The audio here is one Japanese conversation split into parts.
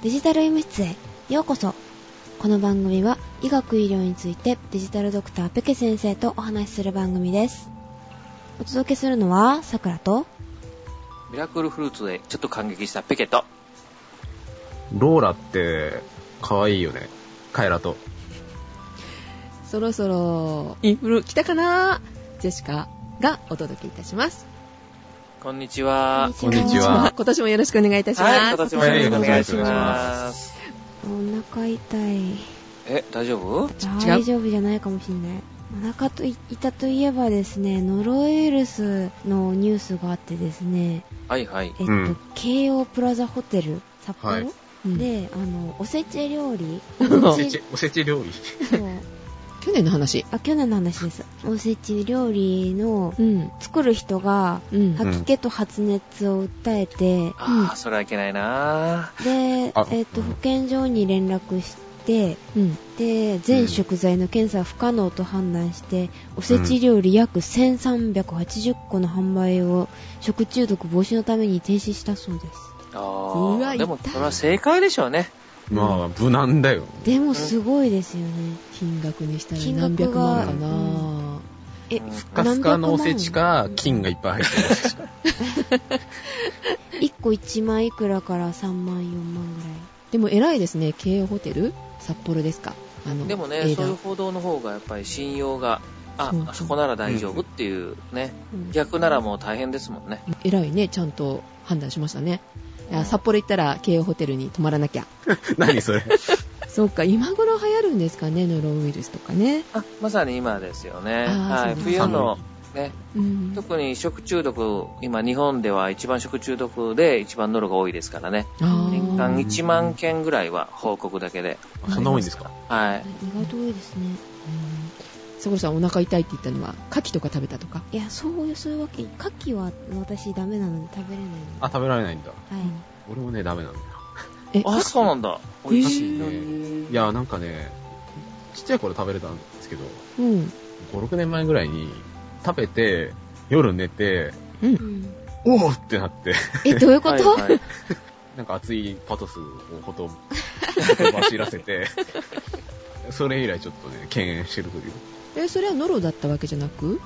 デジタル医務室へようこそこの番組は医学医療についてデジタルドクターペケ先生とお話しする番組ですお届けするのはさくらとミラクルフルーツでちょっと感激したペケと、ローラって、可愛いよね。カエラと。そろそろインフル来たかな？ジェシカがお届けいたします。こんにちは。こんにちは。今年もよろしくお願いいたします。はい、今年もよろしくお願いします。お腹痛いえ、大丈夫？大丈夫じゃないかもしんない。お腹とい痛といえばですねノロウイルスのニュースがあってですね。はいはい。えっと、うん。京王プラザホテル札幌、はい。うんであのおせち料理。おせち、おせち料理。そう去年の話。あ去年の話ですおせち料理のうん。作る人がうん。吐き気と発熱を訴えて、ああ、それはいけないなであ、えっと保健所に連絡してうん。で全食材の検査は不可能と判断して、おせち料理約1380個の販売を食中毒防止のために停止したそうですあうわあ、でも、それは正解でしょうね。まあ、無難だよ。でもすごいですよね、金額にしたら金何百万かなえうんふかふかのおせちか、金がいっぱい入ってるおせちか。1個1万いくらから3万4万ぐらいでも偉いですね。京王ホテル？札幌ですか？あの、でもね、そういう報道の方がやっぱり信用が、あそう、あそこなら大丈夫っていうね、うん逆ならもう大変ですもんね。偉いね。ちゃんと判断しましたね。札幌行ったら京王ホテルに泊まらなきゃ。何それ。そうか、今頃流行るんですかね、ノロウイルスとかね。あ、まさに今ですよね。はい。冬の、ね、うん。特に食中毒、今日本では一番食中毒で一番ノロが多いですからね。年間1万件ぐらいは報告だけで。そんな多いんですか？はい。意外と多いですねそこさんお腹痛いって言ったのは、牡蠣とか食べたとか？いやそういうそういうわけ牡蠣は私ダメなので食べれないのあ、食べられないんだ。はい俺もね、ダメなんだよ。え、あ、そうなんだ。へー美味しいねいや、なんかね、ちっちゃい頃食べれたんですけど、うん。5、6年前ぐらいに食べて、夜寝て、うん。うんおーってなって、えどういうこと、はいはい なんか熱いパトスをほと、ほとばしらせて、それ以来ちょっとね、敬遠してるという。え、それはノロだったわけじゃなく？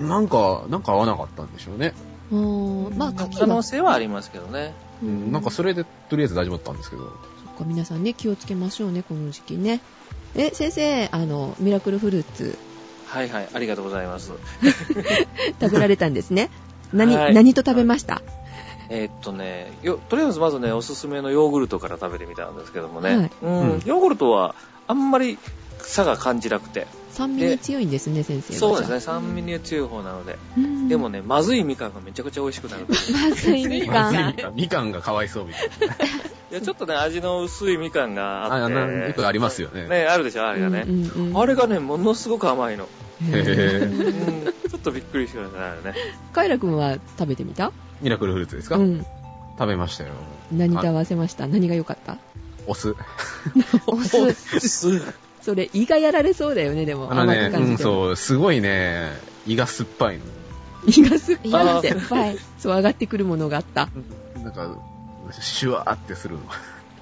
なんか、なんか合わなかったんでしょうね。あーまあ、牡可能性はありますけどね。うん、なんかそれでとりあえず大丈夫だったんですけど。そっか、皆さんね、気をつけましょうね、この時期ね。え、先生、あの、ミラクルフルーツ、はいはい。ありがとうございます。食べられたんですね。何、はい何と食べました？えーっとねよ、とりあえずまずね、おすすめのヨーグルトから食べてみたんですけどもね。はいうんうんヨーグルトはあんまり差が感じなくて。酸味に強いんですね、先生は。そうですね、酸味に強い方なので。うんでもね、まずいみかんがめちゃくちゃ美味しくなる。まずいみまかんずいみかん。みかんがかわいそうみたいな。いや、ちょっとね、味の薄いみかんがあって。あなよくありますよね。ね、あるでしょ、あれがね。うんうんうんあれがね、ものすごく甘いの。へーうん、ちょっとびっくりしましたね。カイラ君は食べてみた？ミラクルフルーツですか、うん。食べましたよ。何と合わせました？何が良かった？お酢。お酢すそれ、胃がやられそうだよね、でも。あのね、うん、甘く感じても。そう、すごいね、胃が酸っぱいの。胃が酸っぱいって酸っ。ぱ いそう、上がってくるものがあった。なんか、シュワーってするの。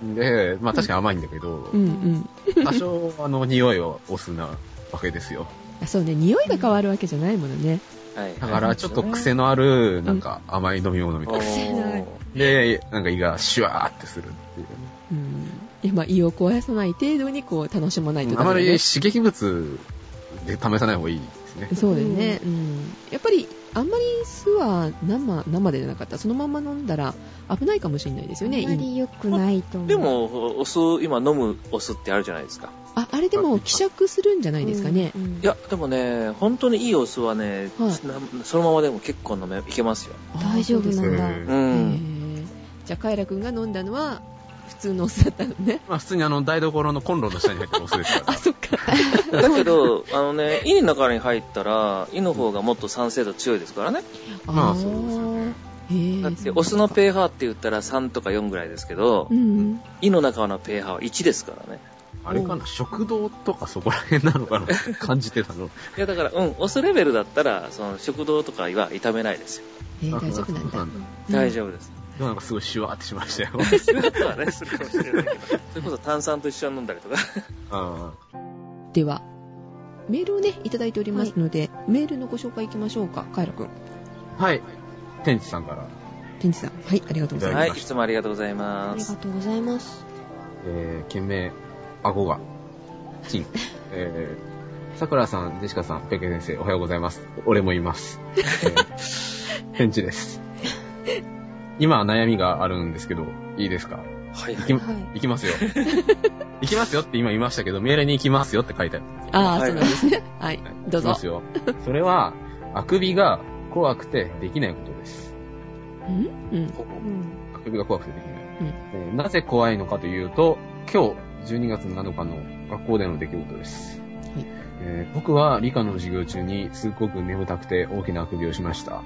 で、まあ確かに甘いんだけどう、んうん。多少あの匂いはお酢なわけですよ。あそうね、匂いが変わるわけじゃないものね。はい。だからちょっと癖のある、なんか甘い飲み物みたいな。癖のあるで、なんか胃がシュワーってするっていうね。うん。胃を壊さない程度にこう、楽しまないとあまりダメだね。刺激物で試さない方がいいですね。そうだよね。うん。やっぱり、あんまり酢は生、生でなかったら、そのまま飲んだら危ないかもしれないですよね。あんまり良くないと思うでも、お酢、今飲むお酢ってあるじゃないですか。あ、あれでも希釈するんじゃないですかね。うんうんいや、でもね、本当にいいお酢はね、はいなそのままでも結構飲め、いけますよ。大丈夫なんだへうへん。ーじゃあ、カイラ君が飲んだのは、普通のお酢だったのね。まあ普通にあの台所のコンロの下に入ってるお酢ですか あ、ら。そっか。だけど、あのね、胃の中に入ったら、胃の方がもっと酸性度強いですからね。まあそうですよねだって、お酢の pH って言ったら3とか4ぐらいですけどう、ん。胃の中の pH は1ですからね。あれかな？食堂とかそこら辺なのかな？って感じてたの。いや、だから、うん、お酢レベルだったら、その食道とかは痛めないですよ。えー大丈夫なんだ。大丈夫です。もなんかすごいシュワーってしましたよ。そうはね、するかもしれないけど。それこそ炭酸と一緒に飲んだりとか。あでは、メールをね、いただいておりますので、メールのご紹介いきましょうか。カイラくん。ーはい。天地さんから、天智さん。はい、ありがとうございます。はい、いつもありがとうございあます。りがとうございます。えー、件名、顎が、金。えー、桜さん、ジェシカさん、ペケ先生、おはようございます。俺もいます。えー、天地です。今悩みがあるんですけど、いいですか？はいいき,、はいいきますよ。行きますよって今言いましたけど、メールに行きますよって書いてある。ああ、はいそうなんですね。はい、どうぞ行きま。すよ。それは、あくびが怖くてできないことです。うん？うん。うん。あくびが怖くてできない。うんえーなぜ怖いのかというと、今日12月7日の学校での出来事です。はいえー僕は理科の授業中にすっごく眠たくて大きなあくびをしました。はい。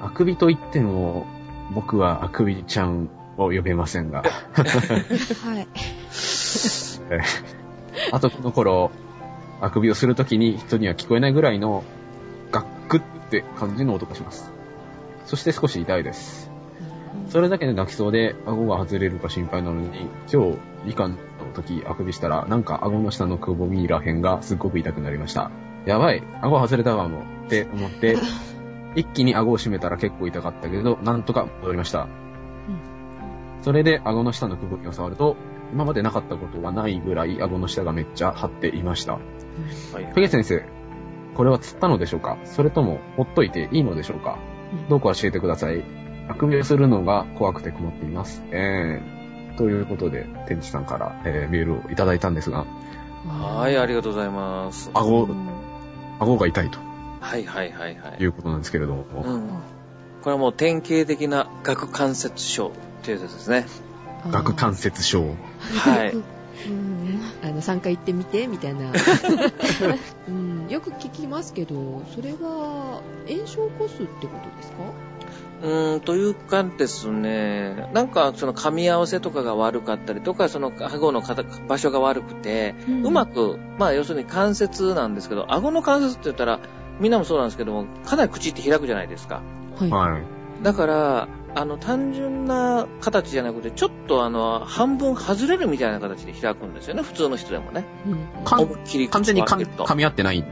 あくびと言っても、僕はあくびちゃんを呼べませんが、はい。えーあとこの頃、あくびをするときに人には聞こえないぐらいのガックって感じの音がします。そして少し痛いです。それだけで泣きそうで、顎が外れるか心配なのに、今日、理科の時、あくびしたら、なんか顎の下のくぼみらへんがすっごく痛くなりました。やばい、顎外れたわも、って思って、一気に顎を閉めたら結構痛かったけど、なんとか戻りました。それで、顎の下のくぼみを触ると、今までなかったことがないぐらい、顎の下がめっちゃ張っていました。はい先生、これは釣ったのでしょうか？それとも、ほっといていいのでしょうか？どうか教えてください。あくびをするのが怖くて困っています。えー、ということで、天地さんから、えーメールをいただいたんですが、はい、ありがとうございます。顎う、ん顎が痛いとはいはいはいはいい。うことなんですけれども、うん。これはもう典型的な顎関節症っていうやつですね。顎関節症。はい。うん。あの、3回行ってみて、みたいな。うん、よく聞きますけど、それは、炎症を起こすってことですか？うーん、というかですね、なんかその噛み合わせとかが悪かったりとか、その顎の形場所が悪くて、うまく、まあ要するに関節なんですけど、顎の関節って言ったら、みんなもそうなんですけども、かなり口って開くじゃないですか。はい。はい。だから、あの、単純な形じゃなくて、ちょっとあの、半分外れるみたいな形で開くんですよね、普通の人でもね。うんかん思いっきり完全にかん口を開けると噛み合ってない。い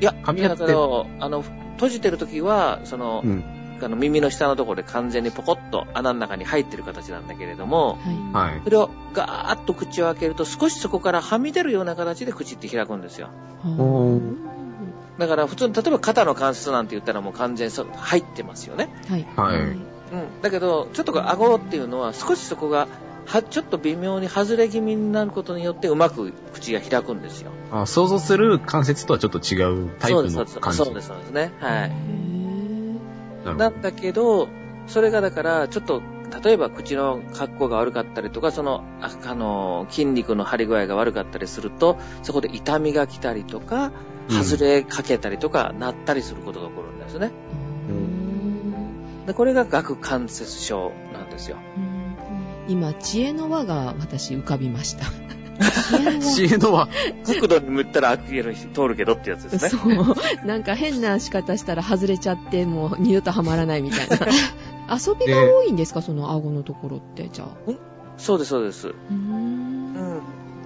や、噛み合ってだけど、あの、閉じてるときは、その、うん。あの耳の下のところで完全にポコッと穴の中に入ってる形なんだけれども、はい。はい。それをガーッと口を開けると少しそこからはみ出るような形で口って開くんですよ。だから普通に例えば肩の関節なんて言ったらもう完全にそ入ってますよね。はい。はい。うん。だけど、ちょっとこう顎っていうのは少しそこがはちょっと微妙に外れ気味になることによってうまく口が開くんですよ。あ想像する関節とはちょっと違うタイプそうです、そうです。の感じ。そうです、そうですね。はい。なんだけど、それがだから、ちょっと、例えば口の格好が悪かったりとか、その、ああの、筋肉の張り具合が悪かったりすると、そこで痛みが来たりとか、うん外れかけたりとか、なったりすることが起こるんですね。うで、これが顎関節症なんですよ。今、知恵の輪が私浮かびました。知恵のは、角度に向ったら開ける通るけどってやつですね。そう。なんか変な仕方したら外れちゃって、もう二度とはまらないみたいな。遊びが多いんですか？その顎のところって、じゃあ。そうです、そうです。うん。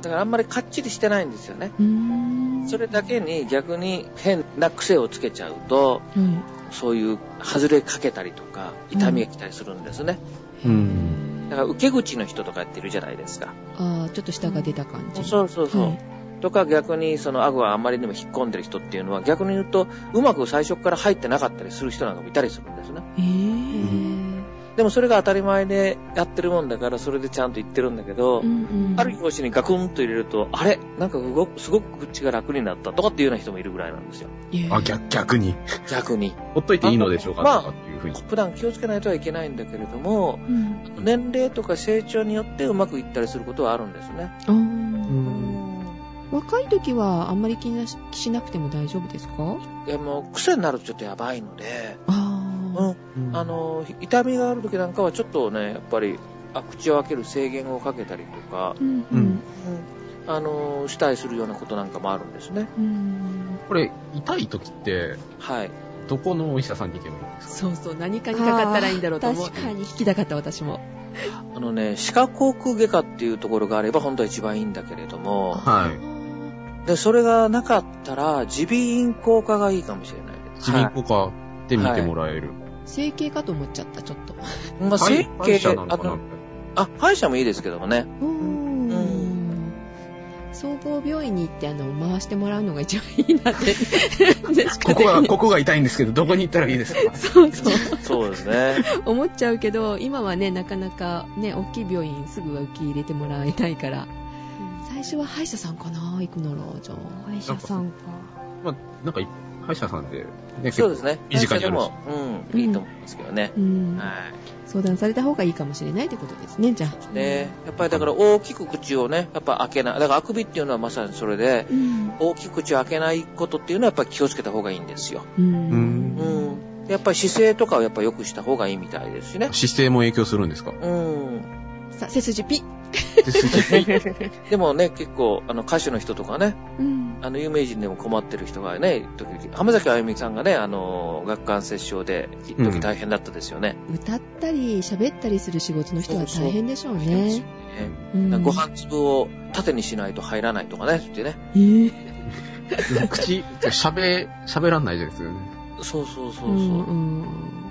だからあんまりかっちりしてないんですよね。うーんそれだけに逆に変な癖をつけちゃうと、はい。そういう外れかけたりとか、痛みが来たりするんですね。うん。だから受け口の人とかっているじゃないですか。ああ、ちょっと下が出た感じ。そうそうそう。はいとか逆にその顎があんまりにも引っ込んでる人っていうのは逆に言うとうまく最初から入ってなかったりする人なんかもいたりするんですね。へぇでもそれが当たり前でやってるもんだからそれでちゃんと言ってるんだけど、うんうん。ある拍子にガクンと入れると、あれ？なんかすごくすごく口が楽になったとかっていうような人もいるぐらいなんですよ。あ、逆、逆に。逆に。ほっといていいのでしょうかまあとかっていうふうに。普段気をつけないとはいけないんだけれども、うん。年齢とか成長によってうまくいったりすることはあるんですね。若い時はあんまり気にししなくても大丈夫ですか？いやもう癖になるとちょっとやばいので、ああ。うん。あの、痛みがある時なんかはちょっとね、やっぱり、あ口を開ける制限をかけたりとか、うんうんうんあの、したりするようなことなんかもあるんですね。うん。これ、痛い時って、はい。どこのお医者さんに行けばいいんですか？そうそう、何かにかかったらいいんだろうと思う。確かに聞きたかった私も。あのね、歯科口腔外科っていうところがあれば本当は一番いいんだけれども、はい。で、それがなかったら、耳鼻咽喉科がいいかもしれないです。耳鼻咽喉科で見てもらえる。整形かと思っちゃった、ちょっと。はいまあ、整形者なのかなあのあ、歯医者もいいですけどもね。うーん。総合病院に行って、あの、回してもらうのが一番いいなって。ここが、ここが痛いんですけど、どこに行ったらいいですか？そうそう。そうですね。思っちゃうけど、今はね、なかなかね、大きい病院すぐは受け入れてもらえないから、最初は歯医者さんかな行くなら、じゃあ。歯医者さんか。まあ、なんか、歯医者さんで、ね、そうですね。身近にあうん、いいと思いますけどね。うん。は相談された方がいいかもしれないってことですね、じゃあ。い。で、やっぱりだから大きく口をね、やっぱ開けない。だからあくびっていうのはまさにそれで、うん。大きく口を開けないことっていうのはやっぱり気をつけた方がいいんですよ。う。うん。うんん。やっぱり姿勢とかをやっぱ良くした方がいいみたいですしね。姿勢も影響するんですか？うん。さあ、背筋ピッ。でもね、結構、あの、歌手の人とかね、うん。あの、有名人でも困ってる人がね、時々、浜崎あゆみさんがね、あの、顎関節症で、一時大変だったですよね。歌ったり喋ったりする仕事の人は大変でしょう大変ですよね。ねうんご飯粒を縦にしないと入らないとかね、ってね。えー 口、喋、喋らんないですよね。そうそうそうそう。うんうん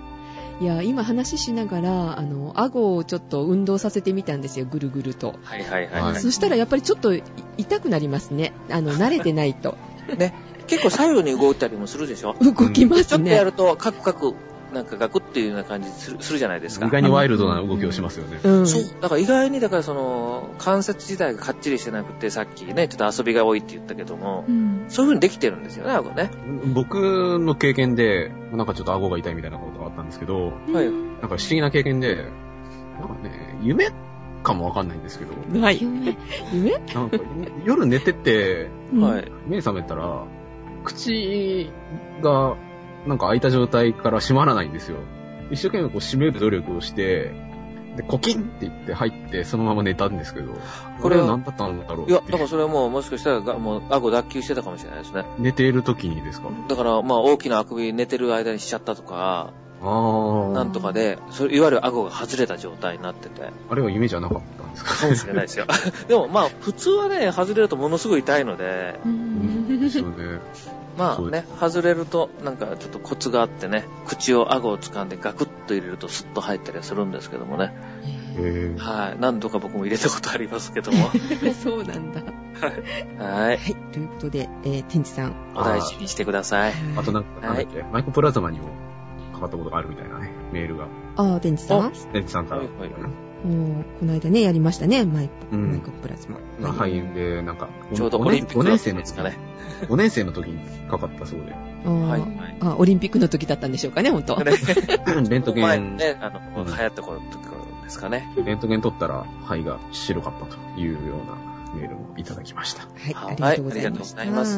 いや、今話しながら、あの、顎をちょっと運動させてみたんですよ、ぐるぐると。はいはいはい。そしたらやっぱりちょっとい痛くなりますね。あの、慣れてないと。ね。結構左右に動いたりもするでしょ？動きまちょっとすね。やると、カクカク、なんかガクっていうような感じするするじゃないですか。意外にワイルドな動きをしますよね。うん。そう。だから意外に、だからその、関節自体がかっちりしてなくて、さっきね、ちょっと遊びが多いって言ったけども、うん。そういう風にできてるんですよね、顎ね。僕の経験で、なんかちょっと顎が痛いみたいなことがあったんですけど、はい。なんか不思議な経験で、なんかね、夢かもわかんないんですけど、はい。夢夢？なんか夜寝てて、はい。目覚めたら、口がなんか開いた状態から閉まらないんですよ。一生懸命こう閉める努力をして、で、コキンって言って入って、そのまま寝たんですけど、これは何だったんだろういや、だからそれはもう、もしかしたらが、もう、顎脱臼してたかもしれないですね。寝ている時にですか？だから、まあ、大きなあくび寝てる間にしちゃったとか。なんとかで、それいわゆる顎が外れた状態になってて。あれは夢じゃなかったんですか？かもしれないですよ。でも、まあ、普通はね、外れるとものすごい痛いので、うん。まあね、外れると、なんかちょっとコツがあってね、口を顎を掴んでガクッと入れるとスッと入ったりはするんですけどもね。へえ。はい。何度か僕も入れたことありますけども。そうなんだ。はい。はい。ということで、えー、天地さん。お大事にしてください。あとなんか、なんだっけ、マイコプラズマにもかかったことがあるみたいなね、メールが。ああ、天地さん？デンチさんから。はいはいもうこの間ね、やりましたね、マイク、うんマイクプラズマ。まあ、肺炎で、なんか、ちょうど5オリンピックの年生の時ですかね。5年生の時にかかったそうで。あーはいはいあ、オリンピックの時だったんでしょうかね、本当。レントゲ前ン、ね、あの、うん流行った頃ですかね。レントゲン取ったら肺が白かったというようなメールもいただきました。はい、はいありがとうございました。ありがとうご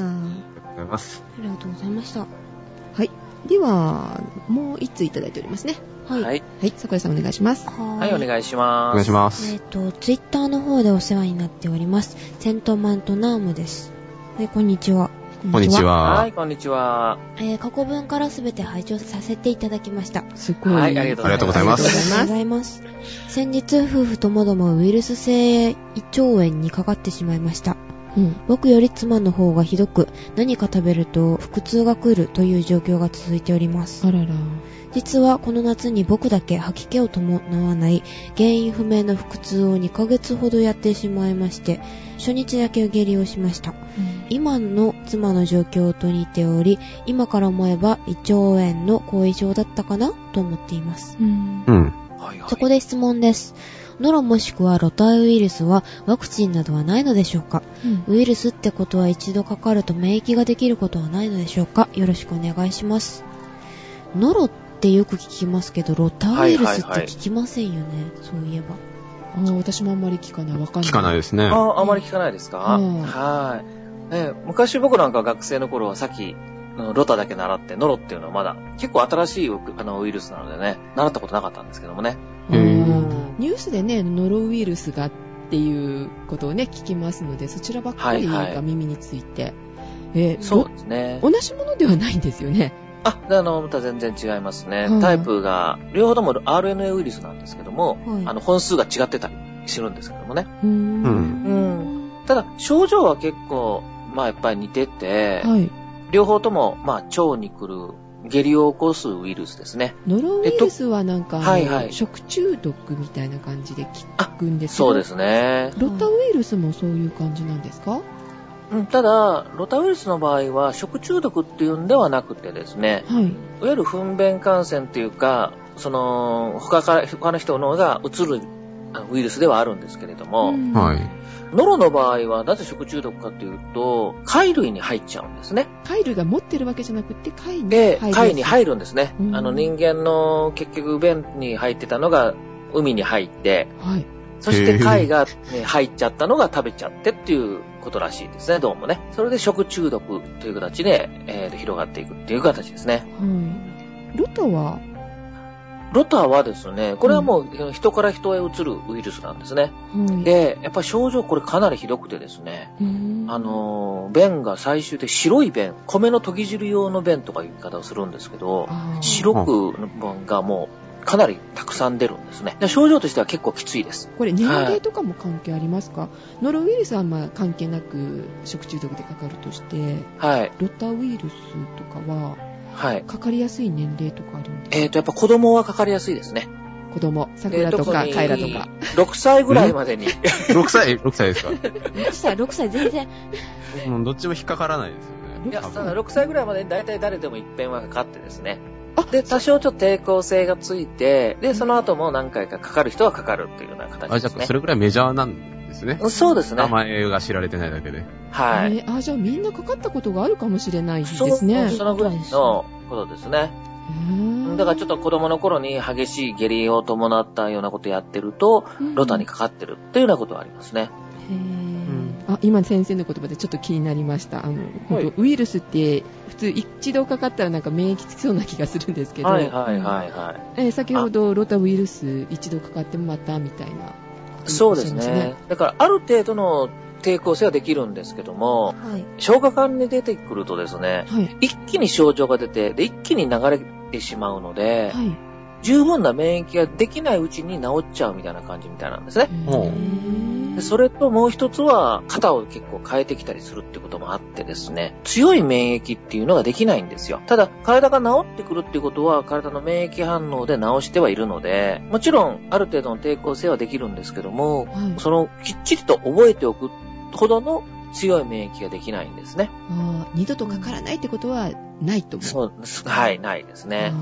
ざいます。ありがとうございました。はい。では、もう一通いただいておりますね。はい。はい。はい、桜井さんお願いします。ははい、お願いします。お願いしまえっ、す。と、ツイッターの方でお世話になっております。セントマントナームです。はい、こんにちは。こんにち。は。はいこんにちは。えー過去分からすべて拝聴させていただきました。すごい。はいありがとうございますありがとうございありがとうございます。先日、夫婦ともどもウイルス性胃腸炎にかかってしまいました。うん。僕より妻の方がひどく、何か食べると腹痛が来るという状況が続いております。あらら。実はこの夏に僕だけ吐き気を伴わない原因不明の腹痛を2ヶ月ほどやってしまいまして、初日だけ下痢をしました。今の妻の状況と似ており、今から思えば胃腸炎の後遺症だったかなと思っています。うん。うん。はいはい。そこで質問です。ノロもしくはロタウイルスはワクチンなどはないのでしょうか？ウイルスってことは一度かかると免疫ができることはないのでしょうか？よろしくお願いします。ノロってよく聞きますけど、ロタウイルスって聞きませんよね、そういえば。ああ、私もあんまり聞かない。わかんない。聞かないですね。ああ、あまり聞かないですか、うんはい。ね、昔僕なんか学生の頃はさっき、ロタだけ習って、ノロっていうのはまだ結構新しいウあのウイルスなのでね、習ったことなかったんですけどもね。へーニュースでね、ノロウイルスがっていうことをね、聞きますので、そちらばっかりはいはいが耳について。えーそうですね。ろ同じものではないんですよね。あ、であの、また全然違いますね。はいタイプが、両方とも RNA ウイルスなんですけども、はいあの、本数が違ってたりするんですけどもね。うーん。うん。ただ、症状は結構、まあ、やっぱり似てて、はい。両方とも、まあ、腸に来る下痢を起こすウイルスですね。ノロウイルスはなんか、はいはい食中毒みたいな感じであ効くんですけどそうですね。ロタウイルスもそういう感じなんですか？うん、ただ、ロタウイルスの場合は、食中毒っていうんではなくてですね、はい。いわゆる糞便感染っていうか、その、他から、他の人のが移るあウイルスではあるんですけれども、うんはい。ノロの場合は、なぜ食中毒かというと、貝類に入っちゃうんですね。貝類が持ってるわけじゃなくて、貝にで、入る貝に入るんですね。うんあの人間の結局便に入ってたのが海に入って、はい。そして貝が、ね、入っちゃったのが食べちゃってっていうことらしいですね、どうもね。それで食中毒という形で、えー広がっていくっていう形ですね。はい。ロタは、ロタはですね、これはもう人から人へ移るウイルスなんですね。はい、で、やっぱり症状これかなりひどくてですね、うーんあ、のー、便が最終で白い便、米の研ぎ汁用の便とかいう言い方をするんですけど、白くの便がもうかなりたくさん出るんですね。で症状としては結構きついです。これ年齢とかも関係ありますか、ノロウイルスはまあ関係なく食中毒でかかるとして、はい。ロタウイルスとかははい。かかりやすい年齢とかあるんですか？えっ、と、やっぱ子供はかかりやすいですね。子供、桜とかえーカエラとか。。6歳ぐらいまでに。6歳、6歳ですか？6歳、6歳全然。もうどっちも引っかからないですよね。いや、多分ただ6歳ぐらいまでに大体誰でも一遍はかかってですねあ。で、多少ちょっと抵抗性がついて、で、その後も何回かかかる人はかかるっていうような形あ、じゃあ、ですねそ。れぐらいメジャーなんですね。そうですね名。前が知られてないだけで。はい。えーあ、じゃあみんなかかったことがあるかもしれないですそうね。そのぐらいのことですね。だからちょっと子供の頃に激しい下痢を伴ったようなことやってると、ロタにかかってるっていうようなことはありますね。へーあ今先生の言葉でちょっと気になりましたあの、はいウイルスって普通一度かかったらなんか免疫つきそうな気がするんですけど、はいはいはいはえー先ほどロタウイルス一度かかってもまたみたいな、い。そうですね。だからある程度の抵抗性はできるんですけども、はい。消化管に出てくるとですね、はい。一気に症状が出て、で、一気に流れてしまうので、はい。十分な免疫ができないうちに治っちゃうみたいな感じみたいなんですね。でそれともう一つは、型を結構変えてきたりするってこともあってですね、強い免疫っていうのができないんですよ。ただ、体が治ってくるっていうことは、体の免疫反応で治してはいるので、もちろん、ある程度の抵抗性はできるんですけども、はいその、きっちりと覚えておくほどの強い免疫ができないんですね。二度とかからないってことはないと思うそうです。はい、ないですね。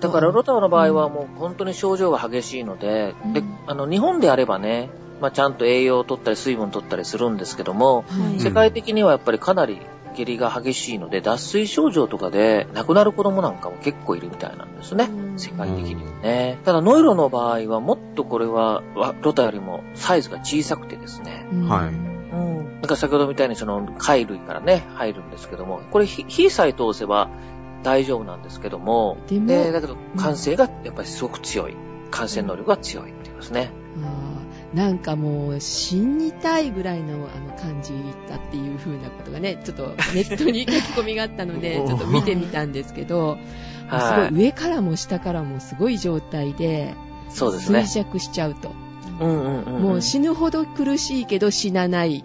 だから、ロタの場合はもう本当に症状が激しいので、でうん、あの、日本であればね、まあ、ちゃんと栄養を取ったり水分取ったりするんですけども、はい世界的にはやっぱりかなり下痢が激しいので、脱水症状とかで亡くなる子供なんかも結構いるみたいなんですねう。ん世界的にはね。ただ、ノイロの場合はもっとこれは、わロタよりもサイズが小さくてですね。うんはいうん。だから先ほどみたいにその貝類からね、入るんですけども、これ火火さえ通せば大丈夫なんですけども、でもで、だけど感染がやっぱりすごく強い。感染能力が強いっていうですね。あーなんかもう死にたいぐらいのあの感じだっていう風なことがね、ちょっとネットに書き込みがあったので、ちょっと見てみたんですけど、すごはいい上からも下からもすごい状態で、そうですね衰。弱しちゃうと。うんうんうん。もう死ぬほど苦しいけど死なない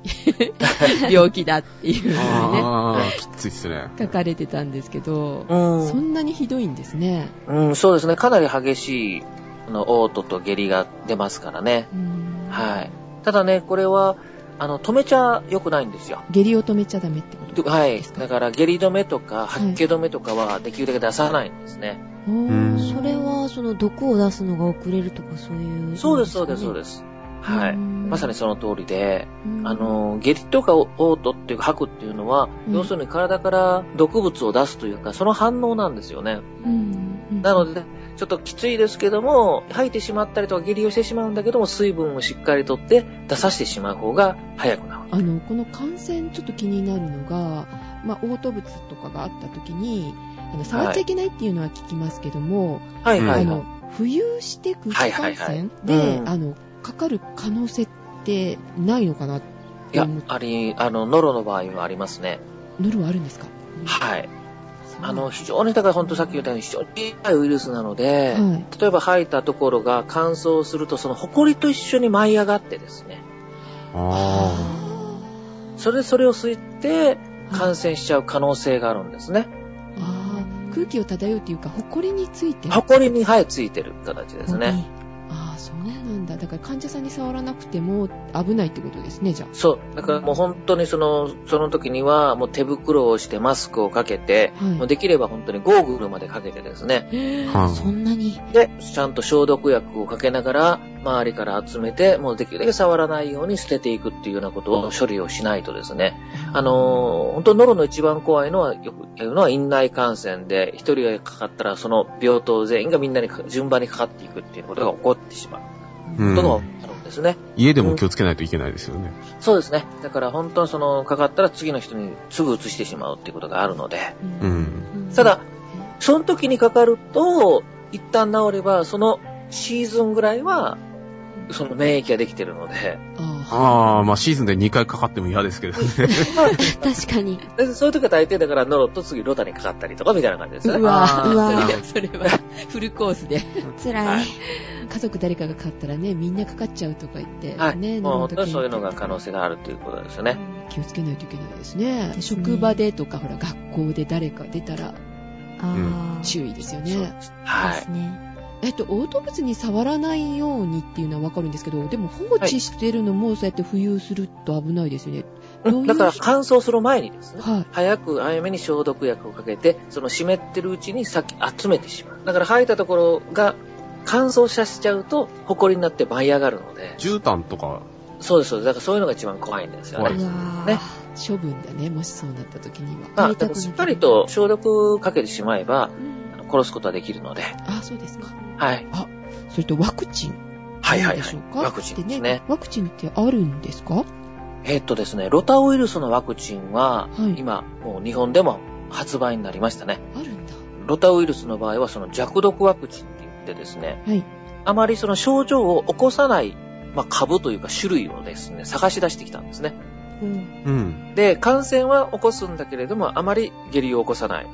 病気だっていう風にね、ああ、きついっすね。書かれてたんですけど、うんそんなにひどいんですね。うん、そうですね。かなり激しい、あの、嘔吐と下痢が出ますからね。うんはい。ただね、これは、あの、止めちゃ良くないんですよ。下痢を止めちゃダメってことはいです。か？だから、下痢止めとか、吐き気止めとかは、できるだけ出さないんですね。おんーそれは、その毒を出すのが遅れるとかそういう。そうです、そうです、そうすです。はい。うんまさにその通りで、うんあの、下痢とか嘔吐っていうか吐くっていうのは、うん要するに体から毒物を出すというか、その反応なんですよね。うんなので、ちょっときついですけども、吐いてしまったりとか下痢をしてしまうんだけども、水分をしっかりとって出させてしまう方が早くなる。あの、この感染ちょっと気になるのが、まあ、嘔吐物とかがあった時に、あの、触っちゃいけないっていうのは聞きますけども、はいはいはい。あの、浮遊して空気感染で、うんあの、かかる可能性ってないのかなっいやて思っ、て、あり、あの、ノロの場合はありますね。ノルはあるんですか？はい。そあの、非常に、だから本当さっき言ったように非常に小さいウイルスなので、はい例えば吐いたところが乾燥すると、その埃と一緒に舞い上がってですね、あそれでそれを吸って感染しちゃう可能性があるんですね。空気を漂うっていうか、埃について？る。埃に生えついてる形ですね。ああ、そうなんだ。だから患者さんに触らなくても危ないってことですね、じゃそう。だからもう本当にその、その時にはもう手袋をしてマスクをかけて、あ。はいもうできれば本当にゴーグルまでかけてですね。そんなに。で、ちゃんと消毒薬をかけながら、周りから集めて、もうできるだけ触らないように捨てていくっていうようなことを処理をしないとですね、あのー本当ノロの一番怖いのは、よく言うのは院内感染で、一人がかかったらその病棟全員がみんなにか順番にかかっていくっていうことが起こってしまううん。ことがあるんですね。家でも気をつけないといけないですよね。そうですね。だから本当はその、かかったら次の人にすぐ移してしまうっていうことがあるので、う。うんただ、その時にかかると、一旦治れば、そのシーズンぐらいは、その免疫ができてるので、ああ。まあシーズンで2回かかっても嫌ですけどね。確かに。でそういう時は大抵だからノロと次ロタにかかったりとかみたいな感じですよね。うわうわそれは、フルコースで。辛はいい。家族誰かがかかったらね、みんなかかっちゃうとか言って、はい。ね、もう本当にそういうのが可能性があるということですよね。気をつけないといけないですね。職場でとか、ほら、学校で誰か出たら。注意ですよね。そうです。ね。えっと、オート物に触らないようにっていうのはわかるんですけど、でも放置してるのもそうやって浮遊すると危ないですよね。どういうだから乾燥する前にですね、はい。早く早めに消毒薬をかけて、その湿ってるうちに先集めてしまう。だから吐いたところが乾燥させちゃうと、埃になって舞い上がるので、絨毯とか、そうです、そうです。だからそういうのが一番怖いんですよね。ね処分だね、もしそうなった時には。まあ、しっかりと消毒かけてしまえば、うん殺すことはできるので、あ、そうですか。はい。それとワクチン。はいはいはいどうでしょう。か？ワクチンですね。ワクチンってあるんですか？えーっとですね、ロタウイルスのワクチンは、はい今、もう日本でも発売になりましたね。あるんだ。ロタウイルスの場合は、その弱毒ワクチンって言ってですね、はい。あまりその症状を起こさない、まあ、株というか種類をですね、探し出してきたんですね。うん。うん。で、感染は起こすんだけれども、あまり下痢を起こさない。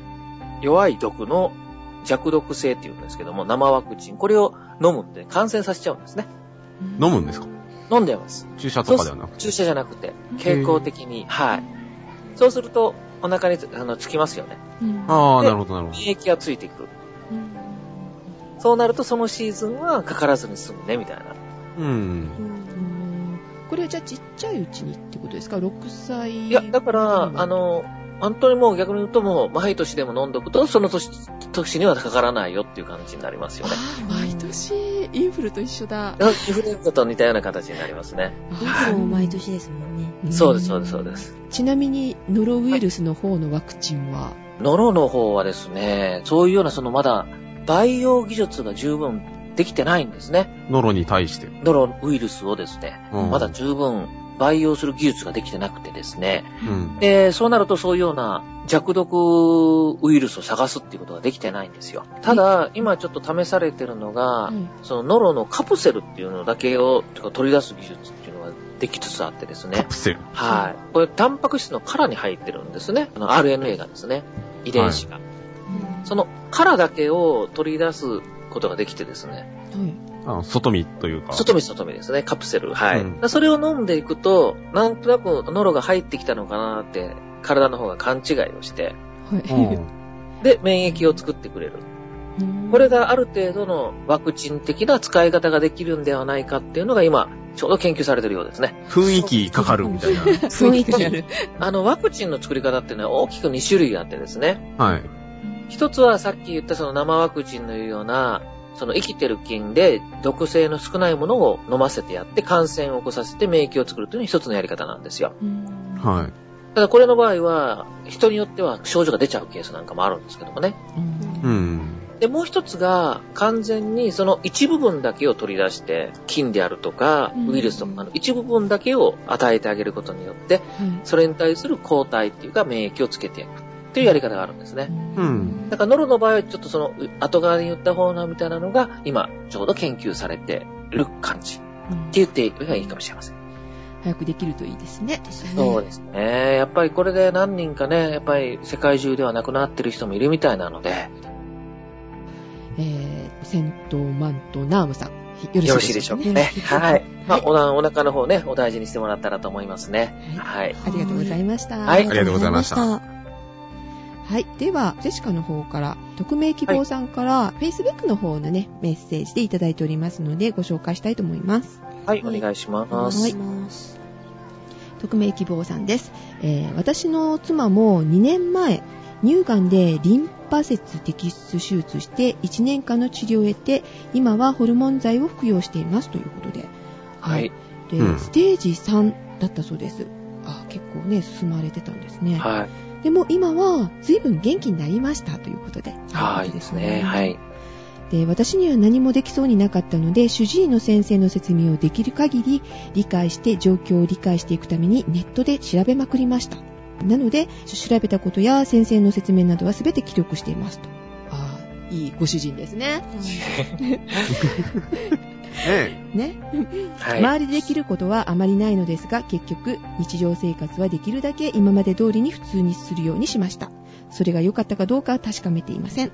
弱い毒の弱毒性っていうんですけども、生ワクチン。これを飲むんで感染させちゃうんですね。飲むんですか？飲んでます。注射とかではなく？て。注射じゃなくて、傾向的に。はい。そうすると、お腹につあのつきますよね。うんああ、でなるほど、なるほど。免疫がついてくる。うんそうなると、そのシーズンはかからずに済むね、みたいな。うん。うんこれはじゃあちっちゃいうちにってことですか ?6 歳いや、だから、あ、の、本当にもう逆に言うともう、毎年でも飲んどくと、その年、年にはかからないよっていう感じになりますよね。毎年、インフルと一緒だ。インフルエンザと似たような形になりますね。インフルも毎年ですもんね。んそうです、そうです、そうです。ちなみに、ノロウイルスの方のワクチンは、ノロの方はですね、そういうようなそのまだ、培養技術が十分できてないんですね。ノロに対して。ノロウイルスをですね、うんまだ十分培養する技術ができてなくてですね。うん。で、そうなるとそういうような弱毒ウイルスを探すっていうことができてないんですよ。ただ、今ちょっと試されてるのが、はいそのノロのカプセルっていうのだけを取り出す技術っていうのができつつあってですカね。プセル。はい。これ、タンパク質の殻に入ってるんですね。あの RNA がですね。遺伝子が。その殻だけを取り出すことができてですね。はい。あ外見というか。外見外見ですね。カプセル。はい。うんそれを飲んでいくと、なんとなくノロが入ってきたのかなって、体の方が勘違いをして、うはい。ん。で、免疫を作ってくれる。うんこれがある程度のワクチン的な使い方ができるんではないかっていうのが今、ちょうど研究されてるようですね。雰囲気かかるみたいな。雰囲気ある。あの、ワクチンの作り方っていうのは大きく2種類あってですね。はい。一つはさっき言ったその生ワクチンのような、その生きてる菌で毒性の少ないものを飲ませてやって感染を起こさせて免疫を作るというのが一つのやり方なんですよ。うんはい。ただこれの場合は、人によっては症状が出ちゃうケースなんかもあるんですけどもね。うんうん。で、もう一つが、完全にその一部分だけを取り出して、菌であるとかう、んウイルスとかの一部分だけを与えてあげることによって、はいそれに対する抗体っていうか免疫をつけていくっていうやり方があるんですね。うんだからノロの場合はちょっとその後側に言った方なみたいなのが今ちょうど研究されてる感じって言っていくのがいいかもしれません。早くできるといいですね。そうですね。やっぱりこれで何人かね、やっぱり世界中では亡くなってる人もいるみたいなので。えー、戦闘マントナームさん。よろしいでしょうかね。はい。まあ、おお腹の方ね、お大事にしてもらったらと思いますね。はい。ありがとうございました。はい。ありがとうございました。はい。では、ジェシカの方から、匿名希望さんから、Facebook の方のね、メッセージでいただいておりますので、ご紹介したいと思います。はい、お願いします。はい。匿名希望さんです。えー、私の妻も2年前、乳がんでリンパ節摘出手術して1年間の治療を得て、今はホルモン剤を服用していますということで。はい。で、うん、ステージ3だったそうです。あ、結構ね、進まれてたんですね。はい。でも今は随分元気になりましたということで。はい。ですね。はい。で私には何もできそうになかったので主治医の先生の説明をできる限り理解して状況を理解していくためにネットで調べまくりましたなので、調べたことや先生の説明などは全て記録していますと。ああ、いいご主人ですね。ね、はい、周りでできることはあまりないのですが、結局、日常生活はできるだけ今まで通りに普通にするようにしました。それが良かったかどうかは確かめていません。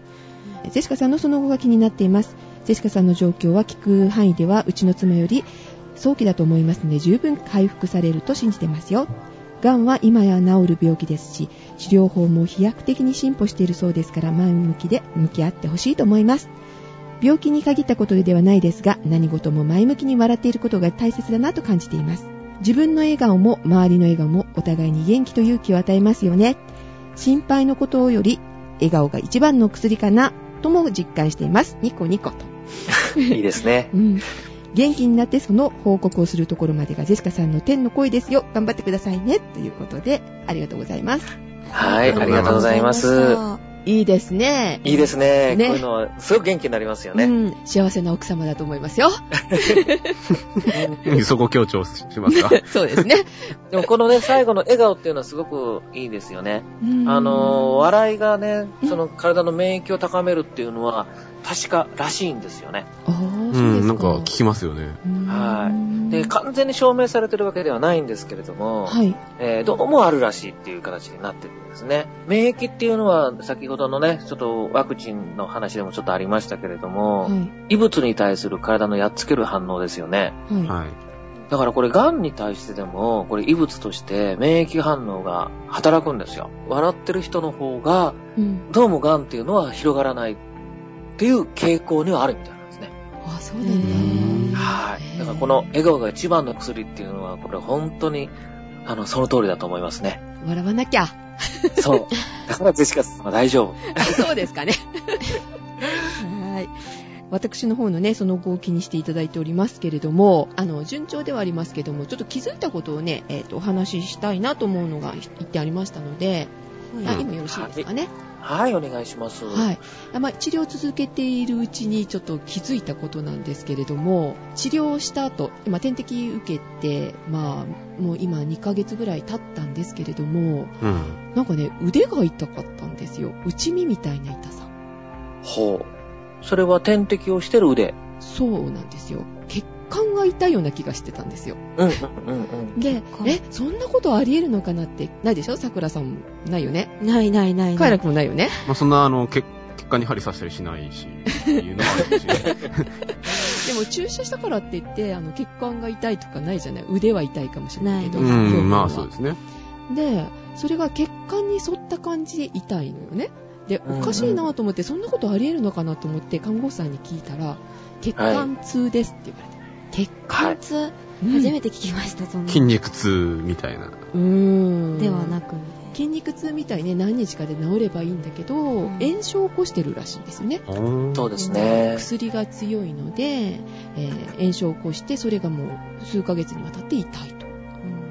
ジェシカさんのその後が気になっています。ジェシカさんの状況は聞く範囲では、うちの妻より早期だと思いますので、十分回復されると信じてますよ。がんは今や治る病気ですし、治療法も飛躍的に進歩しているそうですから前向きで向き合ってほしいと思います。病気に限ったことではないですが、何事も前向きに笑っていることが大切だなと感じています。自分の笑顔も周りの笑顔もお互いに元気と勇気を与えますよね。心配のことより笑顔が一番の薬かなとも実感しています。ニコニコと。いいですね。うん元気になってその報告をするところまでがジェシカさんの天の声ですよ。頑張ってくださいね。ということで、ありがとうございます。はい、ありがとうございます。いいですね。いいですね。ねこういうのは、すごく元気になりますよね。うん、幸せな奥様だと思いますよ。そこ強調しますか？そうですね。でもこのね、最後の笑顔っていうのはすごくいいですよね。あの、笑いがね、その体の免疫を高めるっていうのは、確からしいんですよね。ああ、そうですか？なんか聞きますよね。はい。で、完全に証明されてるわけではないんですけれども、はい。えー、どうもあるらしいっていう形になってるんですね。免疫っていうのは、先ほどのね、ちょっとワクチンの話でもちょっとありましたけれども、はい、異物に対する体のやっつける反応ですよね。はい。だからこれ、癌に対してでも、これ異物として免疫反応が働くんですよ。笑ってる人の方が、どうも癌っていうのは広がらないっていう傾向にはあるみたい。あ、そうなんだ。はい。だからこの笑顔が一番の薬っていうのは、これ本当に、あの、その通りだと思いますね。笑わなきゃ。そう。だからジェシカさんは大丈夫。そうですかね。はい。私の方のね、その後を気にしていただいておりますけれども、あの、順調ではありますけども、ちょっと気づいたことをね、えっ、ー、と、お話ししたいなと思うのが言ってありましたので、うん、あ今よろしいですかね。はい、お願いします。はい。まあ、治療を続けているうちにちょっと気づいたことなんですけれども、治療をした後、今点滴受けて、まあ、もう今2ヶ月ぐらい経ったんですけれども、うん、なんかね、腕が痛かったんですよ。内身みたいな痛さ。ほう。それは点滴をしてる腕そうなんですよ。血管が痛いような気がしてたんですよ。うんうんうんで、え、そんなことあり得るのかなって、ないでしょ？桜さんないよね。ないないない快楽もないよね。まあそんなあの、血管に針刺したりしないし、いうのもあるし。でも注射したからって言って、あの、血管が痛いとかないじゃない？腕は痛いかもしれないけど。うん、まあそうですね。で、それが血管に沿った感じで痛いのよね。で、おかしいなと思って、そんなことあり得るのかなと思って、看護師さんに聞いたら、血管痛ですって言われて。血管痛、はい、初めて聞きました、そんな。筋肉痛みたいな。うーん。ではなく。筋肉痛みたいね、何日かで治ればいいんだけど、うん、炎症を起こしてるらしいんですよね。そうですね。薬が強いので、えー、炎症を起こして、それがもう数ヶ月にわたって痛いと。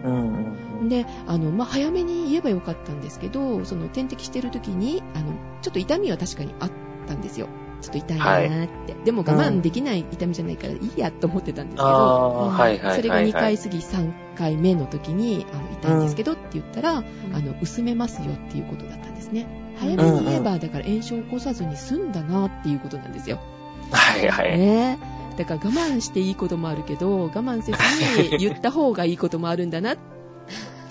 うん、うん、で、あの、まあ、早めに言えばよかったんですけど、その点滴してる時に、あの、ちょっと痛みは確かにあったんですよ。ちょっと痛いなーって、はい、でも我慢できない痛みじゃないからいいやと思ってたんですけど、はいはい、それが2回過ぎ3回目の時に、あの痛いんですけどって言ったら、うん、あの薄めますよっていうことだったんですね。早めに言えば、だから炎症を起こさずに済んだなっていうことなんですよ。はいはい。ね。だから我慢していいこともあるけど、我慢せずに言った方がいいこともあるんだなっ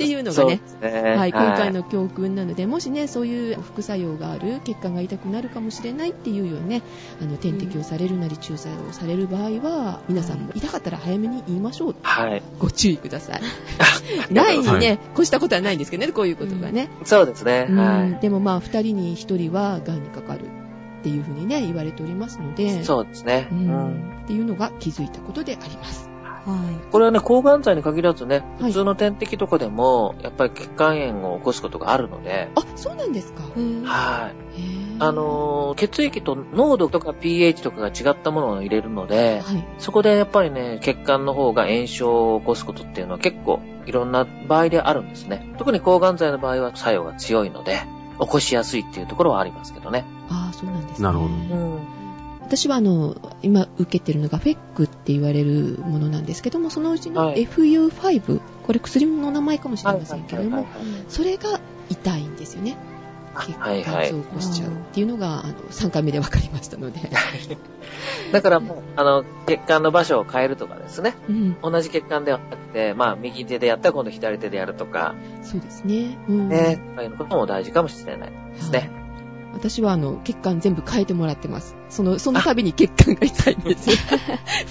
ていうのがね、ねはい、今回の教訓なので、もしね、そういう副作用がある、血管が痛くなるかもしれないっていうようにね、あの、点滴をされるなり、注射をされる場合は、皆さんも痛かったら早めに言いましょう。はい。ご注意ください。ないにね、越したことはないんですけどね、こういうことがね。そうですね。はい。でもまあ、二人に一人は癌にかかる。っていうふうにね、言われておりますので。そうですね。うん。っていうのが気づいたことであります。はい。これはね、抗がん剤に限らずね、普通の点滴とかでも、やっぱり血管炎を起こすことがあるので。あ、そうなんですかはい。あの、血液と濃度とか pH とかが違ったものを入れるので、はい、そこでやっぱりね、血管の方が炎症を起こすことっていうのは結構いろんな場合であるんですね。特に抗がん剤の場合は作用が強いので、起こしやすいっていうところはありますけどね。ああ、そうなんですね。なるほど。うん私はあの、今受けてるのがフェックって言われるものなんですけども、そのうちの FU5、これ薬の名前かもしれませんけれども、それが痛いんですよね。血管痛を起こしちゃうっていうのが、あの、3回目で分かりましたので。だからもう、あの、血管の場所を変えるとかですね。うん、同じ血管ではなくて、まあ、右手でやったら今度左手でやるとか。そうですね。うん、ね、そういうことも大事かもしれないですね。はい私はあの、血管全部変えてもらってます。その、その度に血管が痛いんですよ。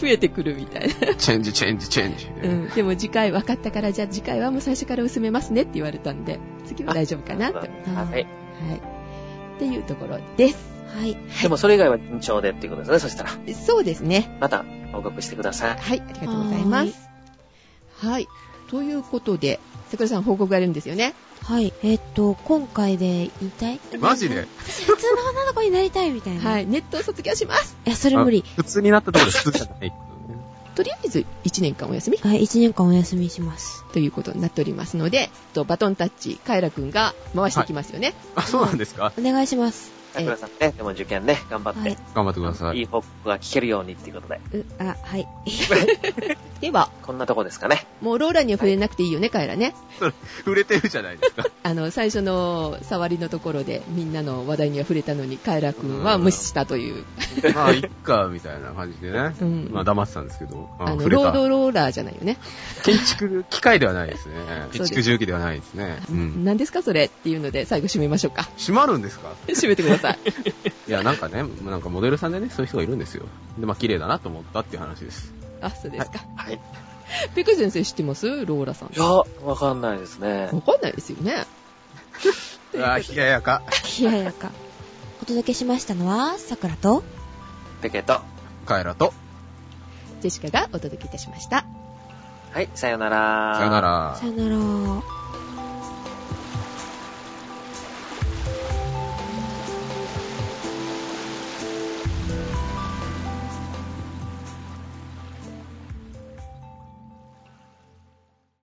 増えてくるみたいな。チェンジ、チェンジ、チェンジ。うん。でも次回分かったから、じゃあ次回はもう最初から薄めますねって言われたんで、次は大丈夫かなと。はい。はい。っていうところです。はい。でもそれ以外は緊張でっていうことですね、そしたら。そうですね。また報告してください。はい、ありがとうございます。はい。ということで、桜さん報告があるんですよね。はい。えー、っと、今回で言いたい？マジで？私普通の女の子になりたいみたいな。はい。ネットを卒業します。いや、それ無理。普通になったところで普通じゃない。と？りあえず1年間お休み？はい、1年間お休みします。ということになっておりますので、とバトンタッチ、カエラくんが回していきますよね。はい、あ、そうなんですか？お願いします。桜さんね、でも受験ね、頑張って、はい、頑張ってください。いい報告が聞けるようにっていうことで。う、あ、はい。では、こんなとこですかね。もうローラには触れなくていいよね、カエラね。それ、触れてるじゃないですか。あの、最初の触りのところで、みんなの話題には触れたのに、カエラくんは無視したという。まあ、いっか、みたいな感じでね。うん、まあ、黙ってたんですけど。あの、ロードローラーじゃないよね。建築機械ではないですね。建築重機ではないですね。うん。何ですか、それっていうので、最後締めましょうか。閉まるんですか？閉めてください。いや、なんかね、なんかモデルさんでね、そういう人がいるんですよ。で、まあ、綺麗だなと思ったっていう話です。あ、そうですか。はい。ペク先生知ってます？ローラさん。いや、わかんないですね。わかんないですよね。あ、冷ややか。冷ややか。お届けしましたのは、さくらと、ペケと、カエラと、ジェシカがお届けいたしました。はい、さよなら。さよなら。さよなら。